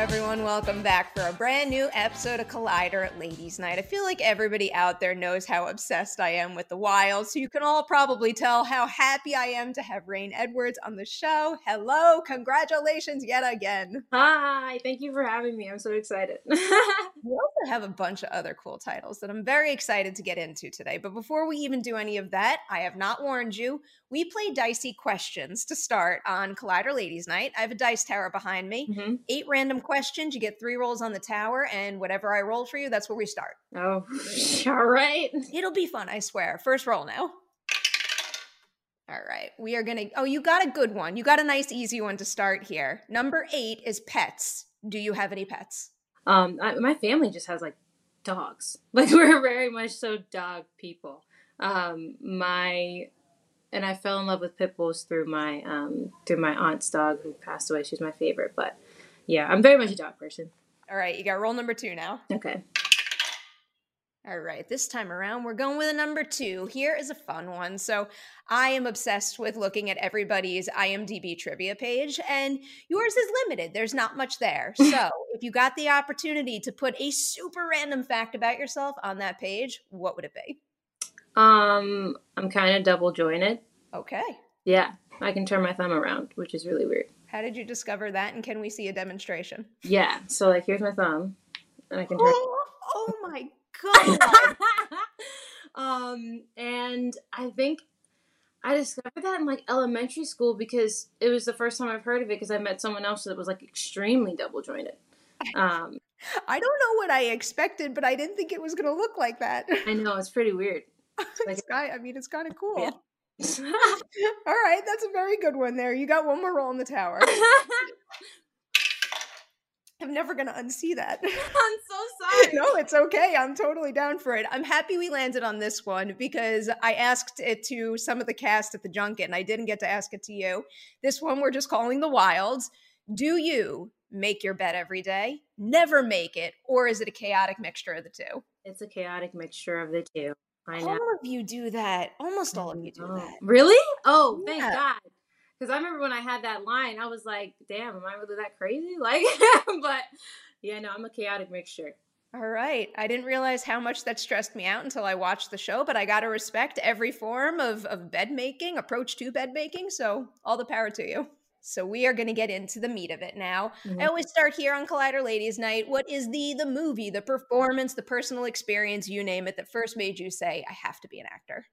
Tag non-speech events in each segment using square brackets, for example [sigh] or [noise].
everyone. Welcome back for a brand new episode of Collider Ladies Night. I feel like everybody out there knows how obsessed I am with the wild, so you can all probably tell how happy I am to have Reign Edwards on the show. Hello, congratulations yet again. Hi, thank you for having me. I'm so excited. [laughs] we also have a bunch of other cool titles that I'm very excited to get into today. But before we even do any of that, I have not warned you. We play dicey questions to start on Collider Ladies Night. I have a dice tower behind me. Mm-hmm. Eight random questions. You get three rolls on the tower, and whatever I roll for you, that's where we start. Oh, [laughs] all right. It'll be fun, I swear. First roll now. All right. We are going to. Oh, you got a good one. You got a nice, easy one to start here. Number eight is pets. Do you have any pets? Um, I, my family just has like dogs. [laughs] Like we're very much so dog people. Um, my and I fell in love with pit bulls through my um, through my aunt's dog who passed away. She's my favorite, but yeah, I'm very much a dog person. All right, you got roll number two now. Okay. All right, this time around, we're going with a number two. Here is a fun one. So, I am obsessed with looking at everybody's IMDb trivia page, and yours is limited. There's not much there. [laughs] So, if you got the opportunity to put a super random fact about yourself on that page, what would it be? Um, I'm kind of double jointed. Okay. Yeah, I can turn my thumb around, which is really weird. How did you discover that? And can we see a demonstration? Yeah. So like, here's my thumb, and I can. Oh, oh my god. [laughs] um, and I think I discovered that in like elementary school because it was the first time I've heard of it because I met someone else that was like extremely double jointed. Um, I don't know what I expected, but I didn't think it was going to look like that. I know it's pretty weird. [laughs] Like, it's I mean, it's kind of cool. Yeah. [laughs] All right, that's a very good one there. You got one more roll in the tower. [laughs] I'm never going to unsee that. [laughs] I'm so sorry. no, it's okay. I'm totally down for it. I'm happy we landed on this one because I asked it to some of the cast at the junket and I didn't get to ask it to you. This one we're just calling the Wilds. Do you make your bed every day, never make it, or is it a chaotic mixture of the two? It's a chaotic mixture of the two. I know. All of you do that. Almost all of you do that. Really? Oh, thank yeah. God. Because I remember when I had that line, I was like, damn, am I really that crazy? [laughs] Like, but yeah, no, I'm a chaotic mixture. All right. I didn't realize how much that stressed me out until I watched the show, but I got to respect every form of, of bed making, approach to bed making. So all the power to you. So we are going to get into the meat of it now. Mm-hmm. I always start here on Collider Ladies Night. What is the the movie, the performance, the personal experience, you name it, that first made you say, "I have to be an actor"?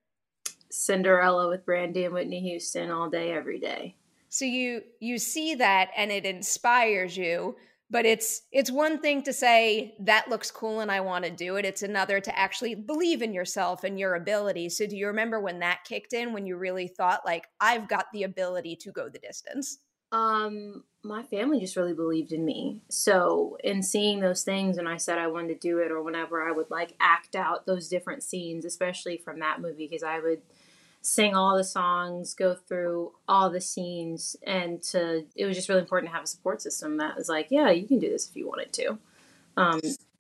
Cinderella with Brandy and Whitney Houston all day, every day. So you you see that and it inspires you but it's it's one thing to say that looks cool and i want to do it. It's another to actually believe in yourself and your ability. So do you remember when that kicked in when you really thought like i've got the ability to go the distance um my family just really believed in me. So in seeing those things and i said i wanted to do it or whenever i would like act out those different scenes especially from that movie because i would sing all the songs, go through all the scenes, and to it was just really important to have a support system that was like, yeah, you can do this if you wanted to. Um,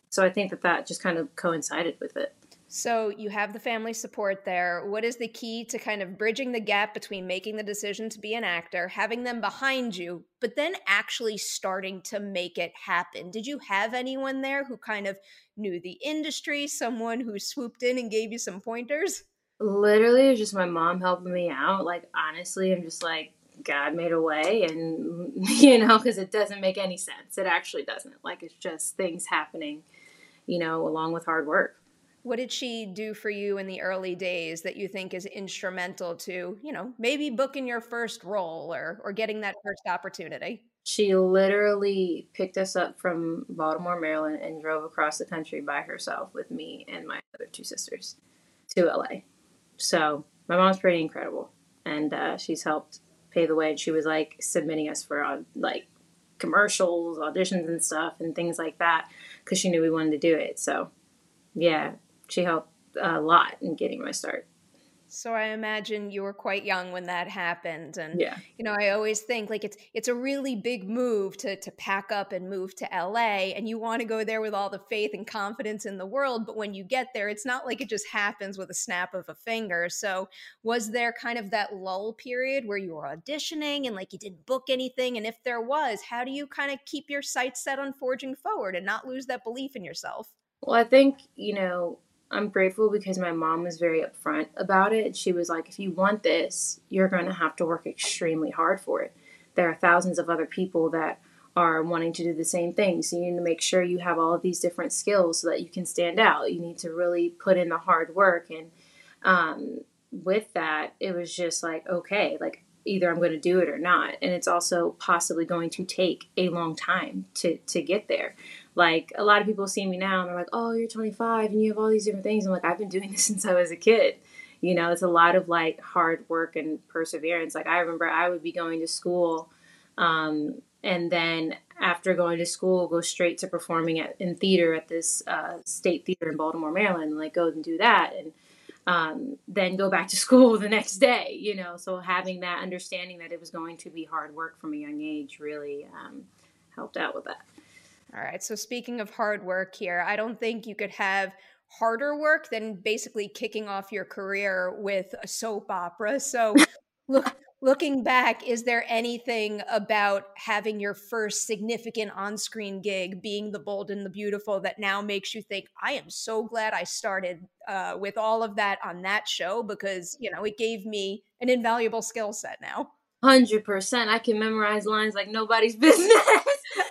so I think that that just kind of coincided with it. So you have the family support there. What is the key to kind of bridging the gap between making the decision to be an actor, having them behind you, but then actually starting to make it happen? Did you have anyone there who kind of knew the industry, someone who swooped in and gave you some pointers? Literally it was just my mom helping me out. Like honestly, I'm just like God made a way, and [laughs] you know, because it doesn't make any sense. It actually doesn't. Like it's just things happening, you know, along with hard work. What did she do for you in the early days that you think is instrumental to, you know, maybe booking your first role or or getting that first opportunity? She literally picked us up from Baltimore, Maryland, and drove across the country by herself with me and my other two sisters to LA. So my mom's pretty incredible, and uh, she's helped pay the way. And she was like submitting us for like commercials, auditions, and stuff, and things like that, because she knew we wanted to do it. So yeah, she helped a lot in getting my start. So I imagine you were quite young when that happened and Yeah. you know, I always think like it's it's a really big move to to pack up and move to LA and you want to go there with all the faith and confidence in the world, but when you get there it's not like it just happens with a snap of a finger. So was there kind of that lull period where you were auditioning and like you didn't book anything and if there was, how do you kind of keep your sights set on forging forward and not lose that belief in yourself? Well, I think, you know, I'm grateful because my mom was very upfront about it. She was like, if you want this, you're going to have to work extremely hard for it. There are thousands of other people that are wanting to do the same thing. So you need to make sure you have all of these different skills so that you can stand out. You need to really put in the hard work. And um, with that, it was just like, okay, like either I'm going to do it or not. And it's also possibly going to take a long time to, to get there. Like a lot of people see me now and they're like, oh, you're 25 and you have all these different things. I'm like, I've been doing [laughs] this since I was a kid. You know, it's a lot of like hard work and perseverance. Like I remember I would be going to school um, and then after going to school, go straight to performing at, in theater at this uh, state theater in Baltimore, Maryland, and like go and do that. And um, then go back to [laughs] school the next day, you know. So having that understanding that it was going to be hard work from a young age really um, helped out with that. All right. So speaking of hard work here, I don't think you could have harder work than basically kicking off your career with a soap opera. So [laughs] look looking back, is there anything about having your first significant on-screen gig being the bold and the beautiful that now makes you think, I am so glad I started uh, with all of that on that show because, you know, it gave me an invaluable skill set now. 100%. I can memorize lines like nobody's [laughs] business.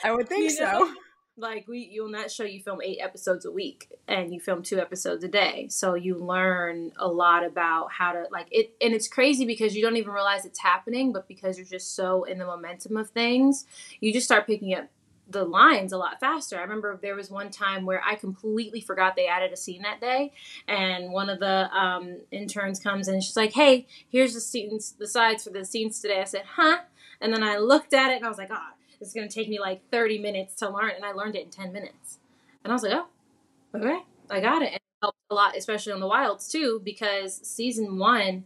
I would think You know? so. Like we you'll not show you film eight episodes a week and you film two episodes a day. So you learn a lot about how to like it and it's crazy because you don't even realize it's happening but because you're just so in the momentum of things you just start picking up the lines a lot faster. I remember there was one time where i completely forgot they added a scene that day and one of the um, interns comes and she's like hey here's the scenes the sides for the scenes today. I said huh? And then i looked at it and i was like ah it's going to take me like 30 minutes to learn and i learned it in 10 minutes and i was like oh okay i got it and it helped a lot especially on the wilds too because season one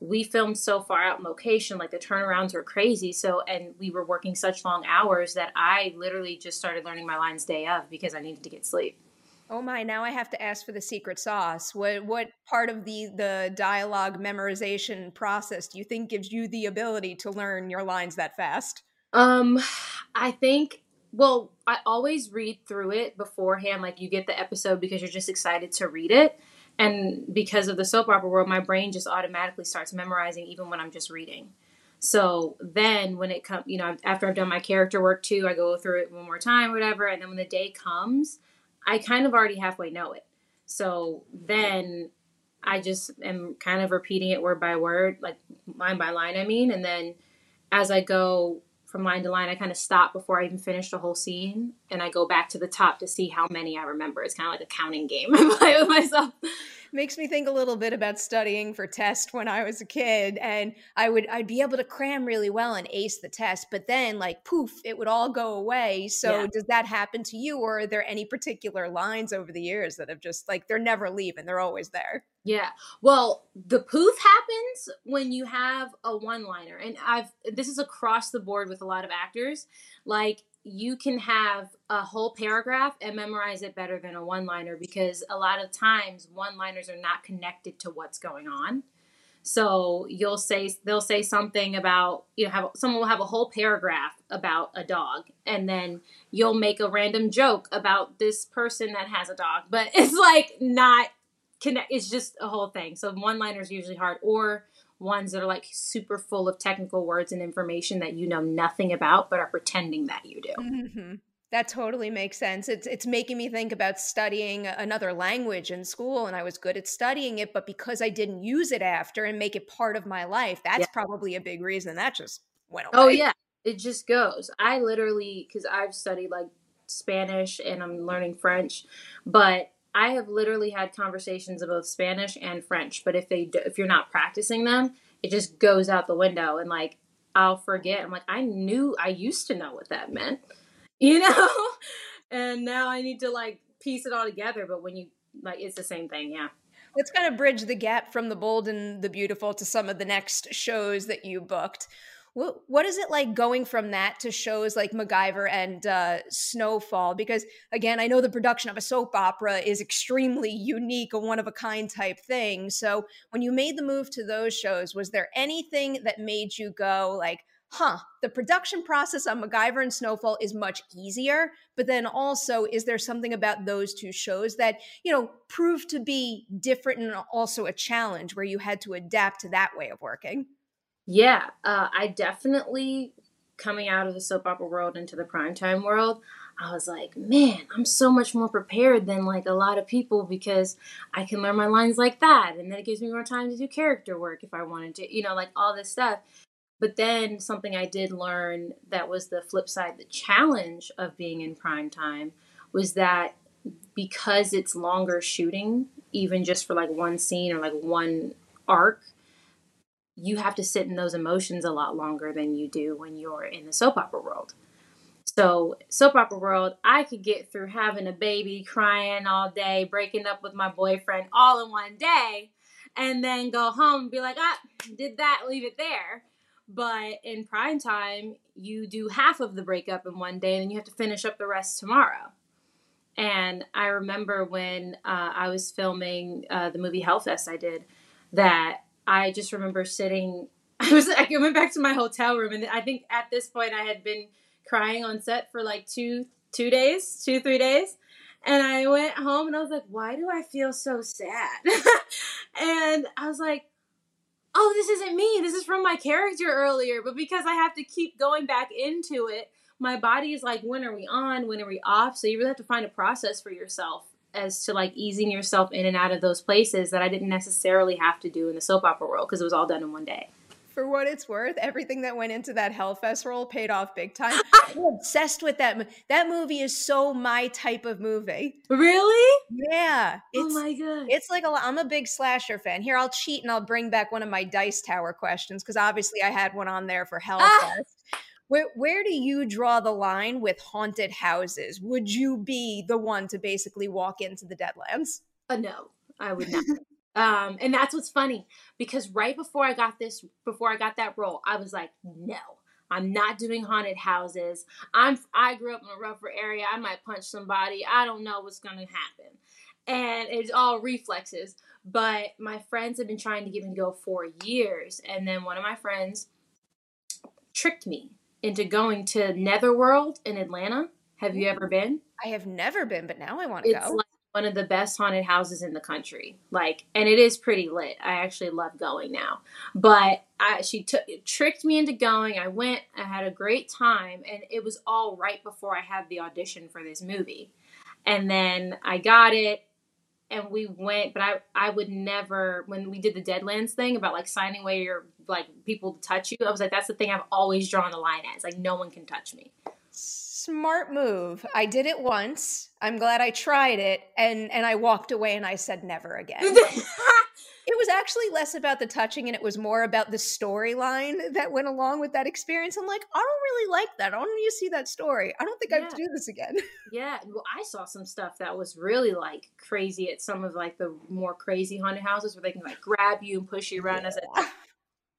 we filmed so far out in location like the turnarounds were crazy so and we were working such long hours that i literally just started learning my lines day of because i needed to get sleep Oh my! Now I have to ask for the secret sauce. What what part of the the dialogue memorization process do you think gives you the ability to learn your lines that fast? Um, I think. Well, I always read through it beforehand. Like you get the episode because you're just excited to read it, and because of the soap opera world, my brain just automatically starts memorizing even when I'm just reading. So then, when it comes, you know, after I've done my character work too, I go through it one more time, whatever, and then when the day comes, I kind of already halfway know it. So then I just am kind of repeating it word by word, like line by line, I mean. And then as I go from line to line, I kind of stop before I even finish the whole scene. And I go back to the top to see how many I remember. It's kind of like a counting game [laughs] I play with myself. Makes me think a little bit about studying for test when I was a kid, and I would I'd be able to cram really well and ace the test, but then like poof, it would all go away. So Yeah. does that happen to you, or are there any particular lines over the years that have just like they're never leaving, they're always there? Yeah. Well, the poof happens when you have a one liner. And I've this is across the board with a lot of actors. Like you can have a whole paragraph and memorize it better than a one liner because a lot of times one liners are not connected to what's going on. So you'll say they'll say something about you know have someone will have a whole paragraph about a dog and then you'll make a random joke about this person that has a dog, but [laughs] it's like not connect it's just a whole thing so one liners usually hard or ones that are like super full of technical words and information that you know nothing about but are pretending that you do hmm That totally makes sense. It's it's making me think about studying another language in school, and I was good at studying it, but because I didn't use it after and make it part of my life, that's Yeah. probably a big reason that just went away. oh yeah it just goes i literally because i've studied like spanish and i'm learning french but i have literally had conversations of both spanish and french but if they do, if you're not practicing them it just goes out the window and like i'll forget. I'm like i knew i used to know what that meant [laughs] you know? And now i need to like piece it all together but when you like it's the same thing yeah. Let's kind of bridge the gap from the bold and the beautiful to some of the next shows that you booked. What, what is it like going from that to shows like MacGyver and uh, Snowfall? Because again, I know the production of a soap opera is extremely unique, a one of a kind type thing. So when you made the move to those shows, was there anything that made you go like, huh, the production process on MacGyver and Snowfall is much easier. But then also, is there something about those two shows that, you know, proved to be different and also a challenge where you had to adapt to that way of working? Yeah, uh, I definitely coming out of the soap opera world into the primetime world. I was like, man, I'm so much more prepared than like a lot of people because I can learn my lines like that. And then it gives me more time to do character work if I wanted to, you know, like all this stuff. But then something I did learn that was the flip side, the challenge of being in prime time was that because it's longer shooting, even just for like one scene or like one arc, you have to sit in those emotions a lot longer than you do when you're in the soap opera world. So, soap opera world, I could get through having a baby, crying all day, breaking up with my boyfriend all in one day, and then go home and be like, ah, did that, leave it there. But in prime time, you do half of the breakup in one day and then you have to finish up the rest tomorrow. And I remember when uh, I was filming uh, the movie Hellfest, I did that. I just remember sitting. [laughs] I was. I went back to my hotel room, and I think at this point I had been crying on set for like two two days, two three days. And I went home and I was like, why do I feel so sad? [laughs] and I was like, oh, this isn't me. This is from my character earlier. But because I have to keep going back into it, my body is like, when are we on? When are we off? So you really have to find a process for yourself as to like easing yourself in and out of those places that I didn't necessarily have to do in the soap opera world because it was all done in one day for what it's worth, everything that went into that Hellfest role paid off big time. [laughs] I'm obsessed with that. That movie is so my type of movie. Really? Yeah. oh my god. It's like a, I'm a big slasher fan. Here, I'll cheat and I'll bring back one of my Dice Tower questions because obviously I had one on there for [laughs] Hellfest. Where, where do you draw the line with haunted houses? Would you be the one to basically walk into the Deadlands? Uh, no, I would not. [laughs] Um, and that's what's funny because right before I got this, before I got that role, I was like, no, I'm not doing haunted houses. I'm I grew up in a rougher area. I might punch somebody. I don't know what's gonna happen. And it's all reflexes. But my friends have been trying to get me to go for years. And then one of my friends tricked me into going to Netherworld in Atlanta. Have you ever been? I have never been, but now I want to go. Like one of the best haunted houses in the country. Like, and it is pretty lit. I actually love going now. But I, she took tricked me into going. I went. I had a great time, and it was all right before I had the audition for this movie. And then I got it, and we went. But I, I would never when we did the Deadlands thing about like signing away your like people to touch you. I was like, that's the thing I've always drawn the line as. Like, no one can touch me smart move. I did it once. I'm glad I tried it and and I walked away and I said never again. [laughs] it was actually less about the touching and it was more about the storyline that went along with that experience. I'm like, I don't really like that. I don't need to see that story. I don't think yeah. I have to do this again. [laughs] Yeah. Well, I saw some stuff that was really like crazy at some of like the more crazy haunted houses where they can like grab you and push you around. Yeah. I said,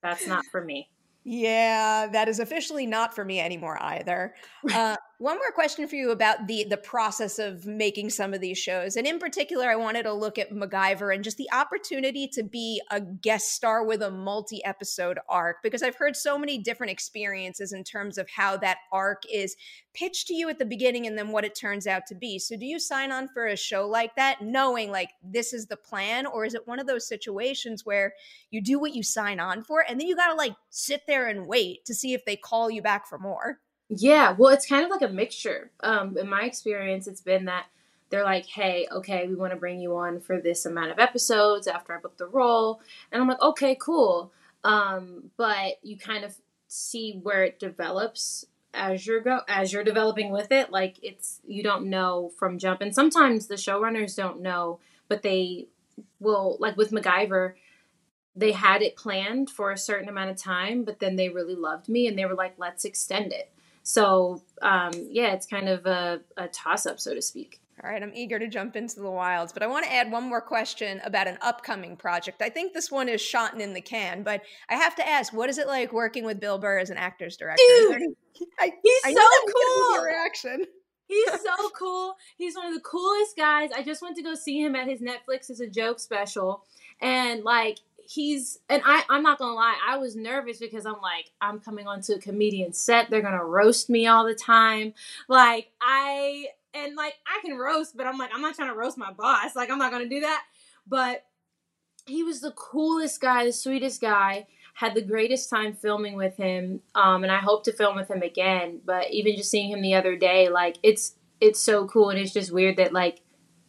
that's not for me. Yeah, that is officially not for me anymore either. [laughs] Uh, one more question for you about the the process of making some of these shows, and in particular, I wanted to look at MacGyver and just the opportunity to be a guest star with a multi episode arc because I've heard so many different experiences in terms of how that arc is pitched to you at the beginning and then what it turns out to be. So, do you sign on for a show like that, knowing like this is the plan, or is it one of those situations where you do what you sign on for and then you got to like sit there and wait to see if they call you back for more? Yeah, well, it's kind of like a mixture. Um, in my experience, it's been that they're like, "Hey, okay, we want to bring you on for this amount of episodes after I book the role," and I'm like, "Okay, cool." Um, but you kind of see where it develops as you're go as you're developing with it. Like it's you don't know from jump, and sometimes the showrunners don't know, but they will. Like with MacGyver, they had it planned for a certain amount of time, but then they really loved me and they were like, let's extend it. So um, yeah, it's kind of a, a toss up, so to speak. All right, I'm eager to jump into the wilds, but I want to add one more question about an upcoming project. I think this one is shot in the can, but I have to ask, what is it like working with Bill Burr as an actor's director? Dude, I, he's I so cool. Reaction. He's [laughs] so cool. He's one of the coolest guys. I just went to go see him at his Netflix as a joke special, and like he's and I I'm not gonna lie, I was nervous because I'm like I'm coming onto a comedian set. They're gonna roast me all the time. Like I and like I can roast, but I'm like I'm not trying to roast my boss. Like I'm not gonna do that. But he was the coolest guy, the sweetest guy. Had the greatest time filming with him, um, and I hope to film with him again. But even just seeing him the other day, like it's it's so cool, and it's just weird that like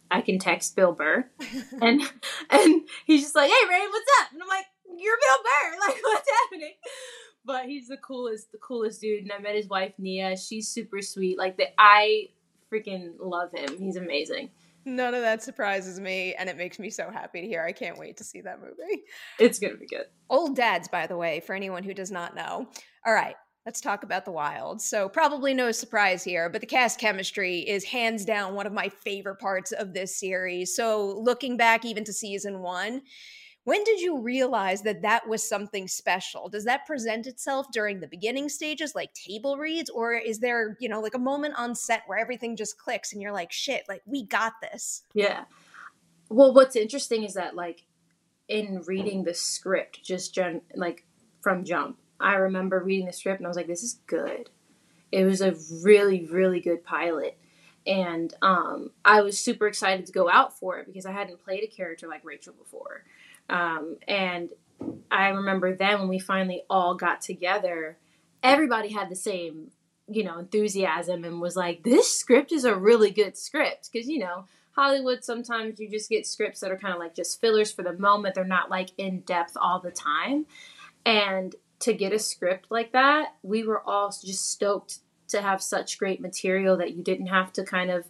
I can text Bill Burr, [laughs] and and he's just like, "Hey, Ray, what's up?" And I'm like, "You're Bill Burr. [laughs] Like, what's happening?" But he's the coolest, the coolest dude. And I met his wife Nia. She's super sweet. Like the I freaking love him. He's amazing. None of that surprises me, and it makes me so happy to hear. I can't wait to see that movie. It's gonna be good. Old dads, by the way, for anyone who does not know. All right, let's talk about the wild. So, probably no surprise here, but the cast chemistry is hands down one of my favorite parts of this series. So, looking back even to season one, when did you realize that that was something special? Does that present itself during the beginning stages, like table reads, or is there, you know, like a moment on set where everything just clicks and you're like, shit, like we got this? Yeah. Well, what's interesting is that, like, in reading the script, just gen- like from jump, I remember reading the script and I was like, this is good. It was a really, really good pilot. And um, I was super excited to go out for it because I hadn't played a character like Rachel before. Um, and I remember then when we finally all got together, everybody had the same, you know, enthusiasm and was like, this script is a really good script. Because, you know, Hollywood, sometimes you just get scripts that are kind of like just fillers for the moment. They're not like in depth all the time. And to get a script like that, we were all just stoked to have such great material that you didn't have to kind of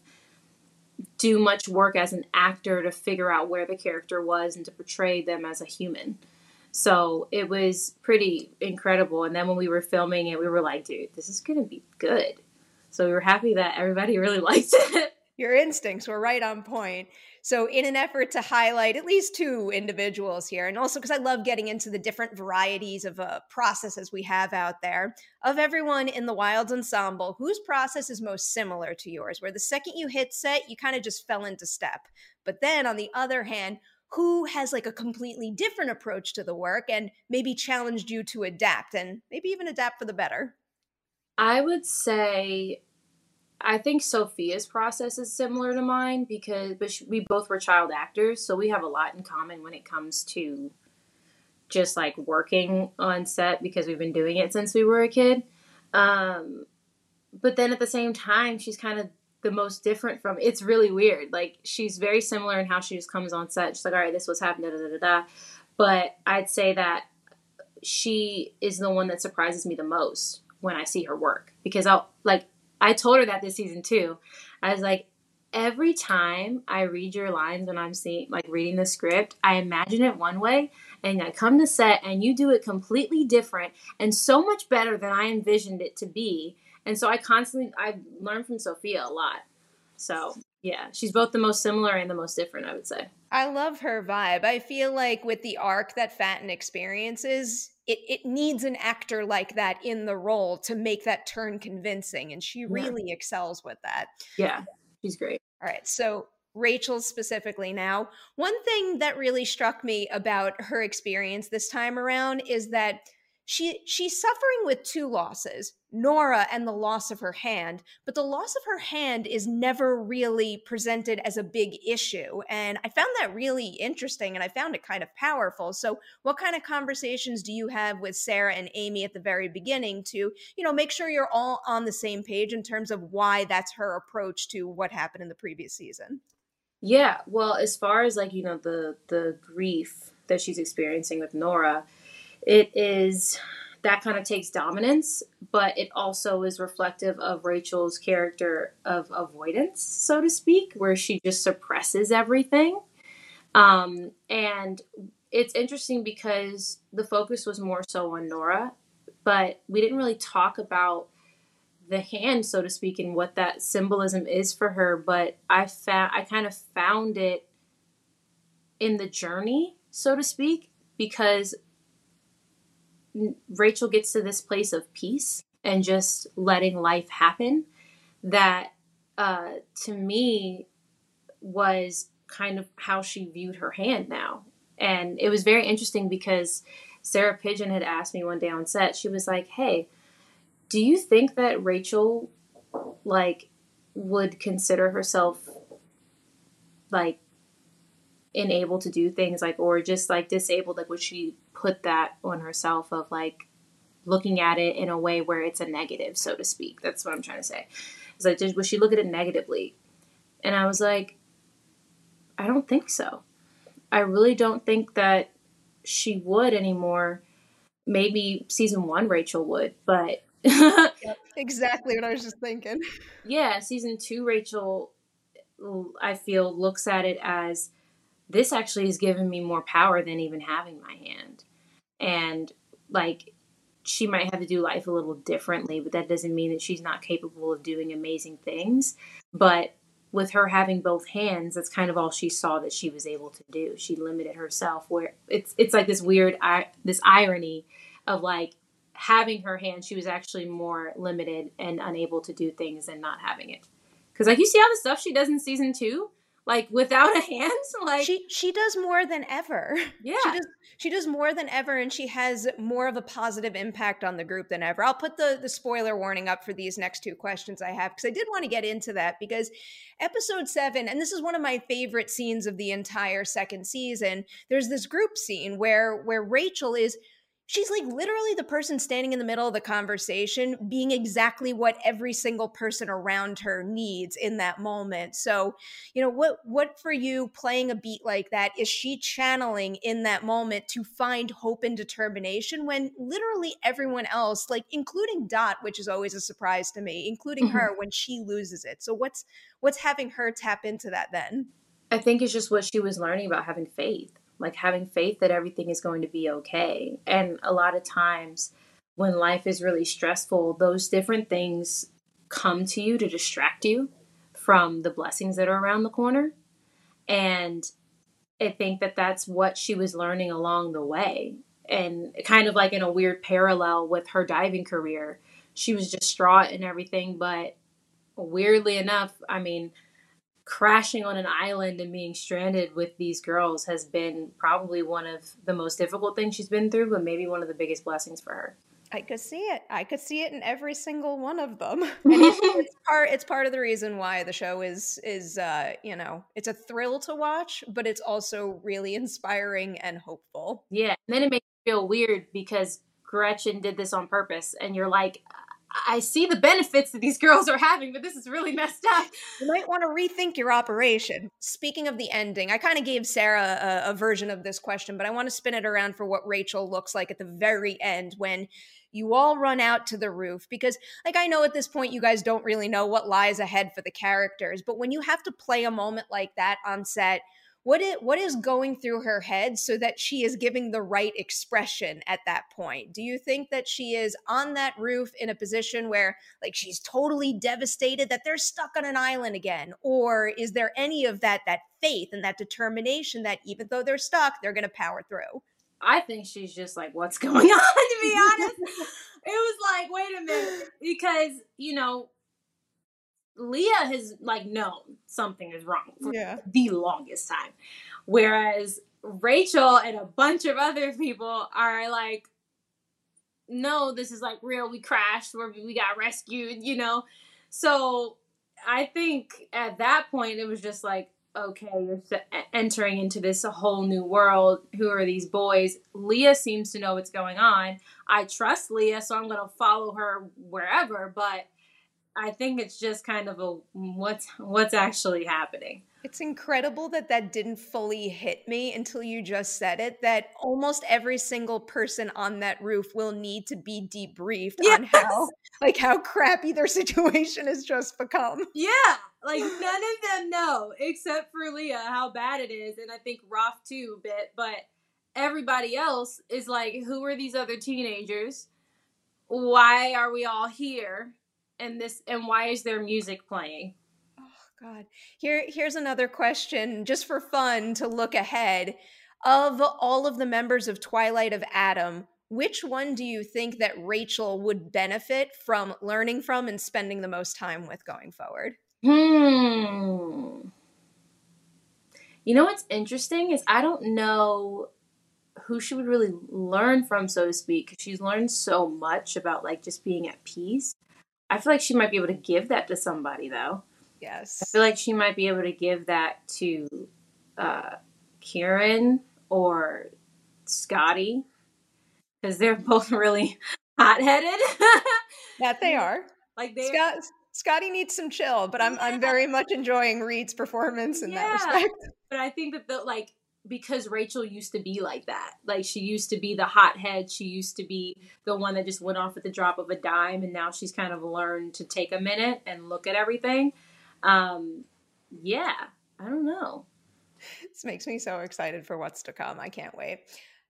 do much work as an actor to figure out where the character was and to portray them as a human. So it was pretty incredible. And then when we were filming it, we were like, dude, this is going to be good. So we were happy that everybody [laughs] really liked it. Your instincts were right on point. So, in an effort to highlight at least two individuals here, and also because I love getting into the different varieties of uh, processes we have out there, of everyone in the Wilds ensemble, whose process is most similar to yours? Where the second you hit set, you kind of just fell into step. But then on the other hand, who has like a completely different approach to the work and maybe challenged you to adapt and maybe even adapt for the better? I would say I think Sophia's process is similar to mine because but she, we both were child actors, so we have a lot in common when it comes to just like working on set because we've been doing it since we were a kid. Um, but then at the same time, she's kind of the most different from. It's really weird. Like she's very similar in how she just comes on set. She's like, "All right, this was happening." Da, da, da, da. But I'd say that she is the one that surprises me the most when I see her work because I'll like I told her that this season too. I was like, every time I read your lines when I'm seeing like reading the script, I imagine it one way and I come to set and you do it completely different and so much better than I envisioned it to be. And so I constantly I've learned from Sophia a lot. So yeah, she's both the most similar and the most different, I would say. I love her vibe. I feel like with the arc that Fatin experiences, it, it needs an actor like that in the role to make that turn convincing. And she really yeah. excels with that. Yeah, she's great. All right. So, Rachel specifically now, one thing that really struck me about her experience this time around is that she she's suffering with two losses nora and the loss of her hand but the loss of her hand is never really presented as a big issue and i found that really interesting and i found it kind of powerful. So what kind of conversations do you have with sarah and amy at the very beginning to you know make sure you're all on the same page in terms of why that's her approach to what happened in the previous season? Yeah well as far as like you know the the grief that she's experiencing with nora it is that kind of takes dominance, but it also is reflective of Rachel's character of avoidance, so to speak, where she just suppresses everything. Um, and it's interesting because the focus was more so on Nora, but we didn't really talk about the hand, so to speak, and what that symbolism is for her. But I found I kind of found it in the journey, so to speak, because Rachel gets to this place of peace and just letting life happen that uh, to me was kind of how she viewed her hand now. And it was very interesting because Sarah Pidgeon had asked me one day on set, she was like, Hey, do you think that Rachel like would consider herself like unable to do things like or just like disabled like would she put that on herself of like looking at it in a way where it's a negative so to speak. That's what i'm trying to say. It's like would she look at it negatively? And i was like i don't think so. I really don't think that she would anymore. Maybe season one rachel would but [laughs] exactly what I was just thinking. Yeah, season two, Rachel, I feel, looks at it as this actually has given me more power than even having my hand. And like, she might have to do life a little differently, but that doesn't mean that she's not capable of doing amazing things. But with her having both hands, that's kind of all she saw that she was able to do. She limited herself. Where it's it's like this weird this irony of like having her hand, she was actually more limited and unable to do things than not having it. Because like you see all the stuff she does in season two, like without a hand, [laughs] like she she does more than ever. [laughs] Yeah, she does she does more than ever, and she has more of a positive impact on the group than ever. I'll put the the spoiler warning up for these next two questions I have because I did want to get into that because episode seven, and this is one of my favorite scenes of the entire second season. There's this group scene where where Rachel is she's like literally the person standing in the middle of the conversation being exactly what every single person around her needs in that moment. So you know what what for you playing a beat like that is she channeling in that moment to find hope and determination when literally everyone else like including dot which is always a surprise to me including mm-hmm. her when she loses it? So what's what's having her tap into that then? I think it's just what she was learning about having faith like having faith that everything is going to be okay. And a lot of times when life is really stressful, those different things come to you to distract you from the blessings that are around the corner. And I think that that's what she was learning along the way. And kind of like in a weird parallel with her diving career, she was distraught and everything. But weirdly enough, I mean, crashing on an island and being stranded with these girls has been probably one of the most difficult things she's been through, but maybe one of the biggest blessings for her. I could see it. I could see it in every single one of them. [laughs] it's, it's, part. It's part of the reason why the show is is uh, you know it's a thrill to watch, but it's also really inspiring and hopeful. Yeah, and then it makes you feel weird because Gretchen did this on purpose, and you're like, I see the benefits that these girls are having, but this is really messed up. You might want to rethink your operation. Speaking of the ending, I kind of gave Sarah a, a, version of this question, but I want to spin it around for what Rachel looks like at the very end when you all run out to the roof. Because, like, I know at this point you guys don't really know what lies ahead for the characters, but when you have to play a moment like that on set, what is, what is going through her head so that she is giving the right expression at that point do you think that she is on that roof in a position where like she's totally devastated that they're stuck on an island again or is there any of that that faith and that determination that even though they're stuck they're going to power through I think she's just like, what's [laughs] going on, to be honest. [laughs] it was like, wait a minute. Because, you know, Leah has like known something is wrong for yeah. the longest time. Whereas Rachel and a bunch of other people are like, no, this is like real. We crashed or we got rescued, you know? So I think at that point it was just like, okay, you're entering into this whole new world. Who are these boys? Leah seems to know what's going on. I trust Leah, so I'm going to follow her wherever, but I think it's just kind of a what's what's actually happening. It's incredible that that didn't fully hit me until you just said it. That almost every single person on that roof will need to be debriefed yes. on how, like, how crappy their [laughs] situation has just become. Yeah, like none of them know except for Leah how bad it is, and I think Roth too a bit. But everybody else is like, who are these other teenagers? Why are we all here? And this and why is there music playing? Oh god. Here here's another question just for fun to look ahead. Of all of the members of Twilight of Adam, which one do you think that Rachel would benefit from learning from and spending the most time with going forward? Hmm. You know what's interesting is I don't know who she would really learn from, so to speak, she's learned so much about like just being at peace. I feel like she might be able to give that to somebody though. Yes. I feel like she might be able to give that to uh, Kirin or Scotty because they're [laughs] both really hot headed. [laughs] that they are. Like they Scott, Scotty needs some chill, but I'm yeah. I'm very much enjoying Reed's performance in yeah. that respect. But I think that the like because Rachel used to be like that. Like she used to be the hothead. She used to be the one that just went off at the drop of a dime, and now she's kind of learned to take a minute and look at everything. Um, yeah, I don't know. This makes me so excited for what's to come. I can't wait.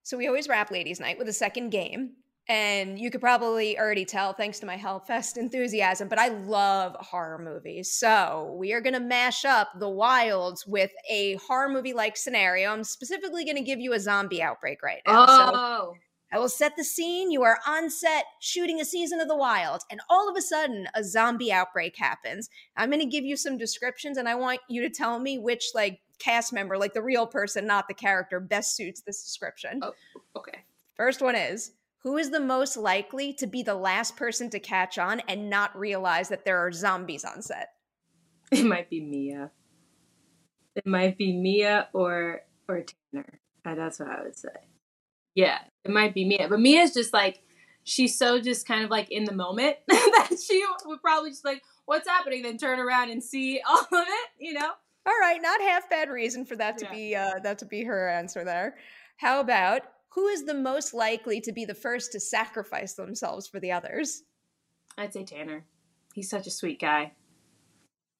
So we always wrap Ladies Night with a second game. And you could probably already tell thanks to my Hellfest [laughs] enthusiasm, but I love horror movies. So we are going to mash up the wilds with a horror movie like scenario. I'm specifically going to give you a zombie outbreak right now. Oh. So I will set the scene. You are on set shooting a season of The Wild, and all of a sudden, a zombie outbreak happens. I'm going to give you some descriptions, and I want you to tell me which, like, cast member, like the real person, not the character, best suits this description. Oh, okay. First one is who is the most likely to be the last person to catch on and not realize that there are zombies on set? [laughs] It might be Mia. It might be Mia or or Tanner. Uh, that's what I would say. Yeah, it might be Mia. But Mia's just like she's so just kind of like in the moment [laughs] that she would probably just like, what's happening? Then turn around and see [laughs] all of it, you know? All right, not half bad reason for that to Yeah. be uh, that to be her answer there. How about who is the most likely to be the first to sacrifice themselves for the others? I'd say Tanner. He's such a sweet guy.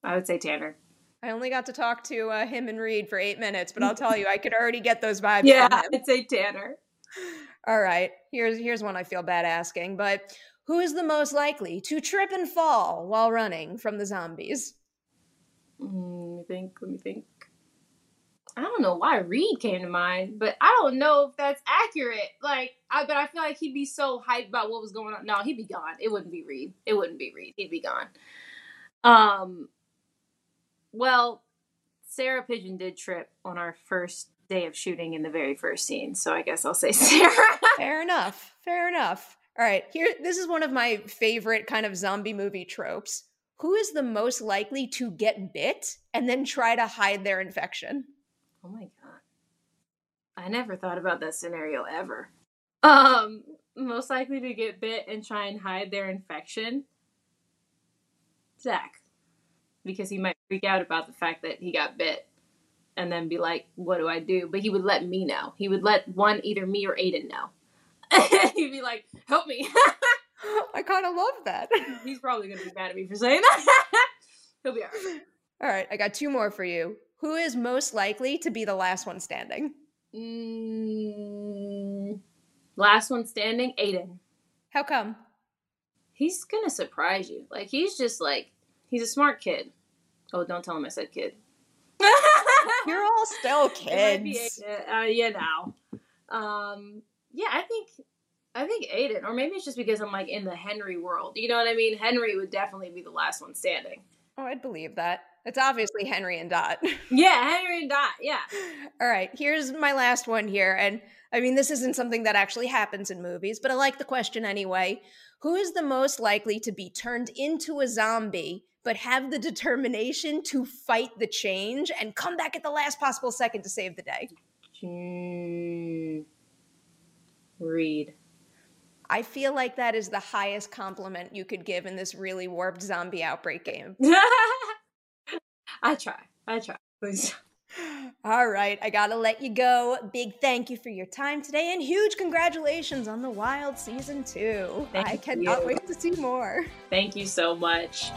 I would say Tanner. I only got to talk to uh, him and Reed for eight minutes, but I'll tell you, I could already get those vibes. Yeah. I'd say Tanner. All right, here's here's one I feel bad asking, but who is the most likely to trip and fall while running from the zombies? Mm, let me think. Let me think. I don't know why Reed came to mind, but I don't know if that's accurate. Like, I but I feel like he'd be so hyped about what was going on. No, he'd be gone. It wouldn't be Reed. It wouldn't be Reed. He'd be gone. Um. Well, Sarah Pidgeon did trip on our first day of shooting in the very first scene, so I guess I'll say [laughs] Sarah. Fair enough. Fair enough. All right, here this is one of my favorite kind of zombie movie tropes. Who is the most likely to get bit and then try to hide their infection? Oh my god. I never thought about that scenario ever. Um, most likely to get bit and try and hide their infection. Zach. Because he might freak out about the fact that he got bit and then be like, what do I do? But he would let me know. He would let one, either me or Aidan know. [laughs] He'd be like, help me. [laughs] I kind of love that. He's probably going to be mad at me for saying that. [laughs] He'll be all right. All right, I got two more for you. Who is most likely to be the last one standing? Mm, last one standing, Aidan. How come? He's gonna surprise you. Like he's just like he's a smart kid. Oh, don't tell him I said kid. [laughs] [laughs] You're all still It might be kids. Uh, you know. Um, yeah, I think I think Aidan, or maybe it's just because I'm like in the Henry world. You know what I mean? Henry would definitely be the last one standing. Oh, I'd believe that. It's obviously Henry and Dot. [laughs] Yeah, Henry and Dot. Yeah. All right, here's my last one here. And I mean, this isn't something that actually happens in movies, but I like the question anyway. Who is the most likely to be turned into a zombie, but have the determination to fight the change and come back at the last possible second to save the day? Reed. I feel like that is the highest compliment you could give in this really warped zombie outbreak game. [laughs] I try. I try. Please. [laughs] All right, I gotta let you go. Big thank you for your time today, and huge congratulations on the Wild Season 2. Thank I cannot you. wait to see more. Thank you so much.